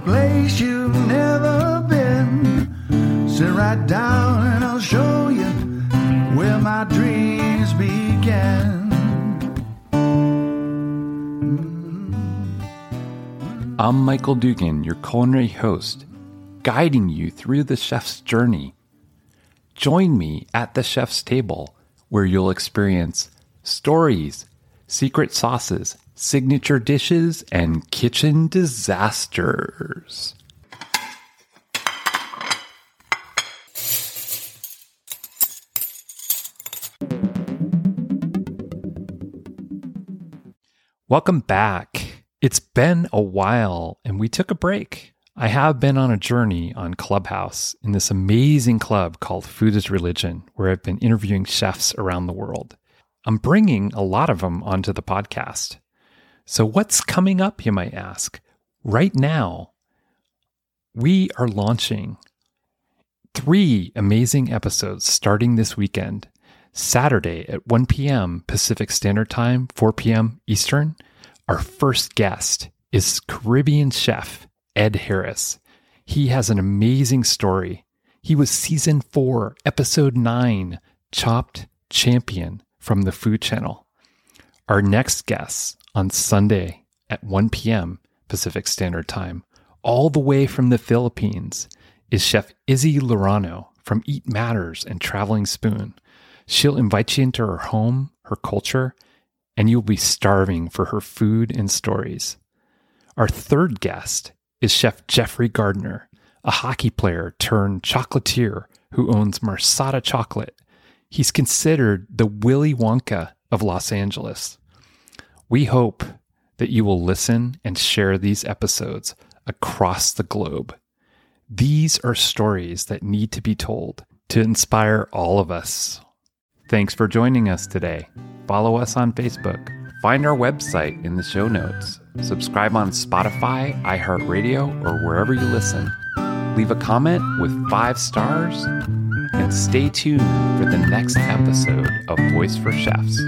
place you've never been. Sit right down and I'll show you where my dreams begin. I'm Michael Dugan, your culinary host, guiding you through the chef's journey. Join me at the chef's table where you'll experience stories, secret sauces, signature dishes, and kitchen disasters. Welcome back. It's been a while and we took a break. I have been on a journey on Clubhouse in this amazing club called Food is Religion, where I've been interviewing chefs around the world. I'm bringing a lot of them onto the podcast. So, what's coming up, you might ask? Right now, we are launching three amazing episodes starting this weekend. Saturday at 1 p.m. Pacific Standard Time, 4 p.m. Eastern. Our first guest is Caribbean chef Ed Harris. He has an amazing story. He was season four, episode nine, Chopped Champion from the Food Channel. Our next guest on Sunday at 1 p.m. Pacific Standard Time, all the way from the Philippines, is Chef Isi Laureano from Eat Matters and Traveling Spoon. She'll invite you into her home, her culture, and you'll be starving for her food and stories. Our third guest is Chef Jeffray Gardner, a hockey player turned chocolatier who owns Marsata Chocolate. He's considered the Willy Wonka of Los Angeles. We hope that you will listen and share these episodes across the globe. These are stories that need to be told to inspire all of us. Thanks for joining us today. Follow us on Facebook. Find our website in the show notes. Subscribe on Spotify, iHeartRadio, or wherever you listen. Leave a comment with five stars and stay tuned for the next episode of Voice for Chefs.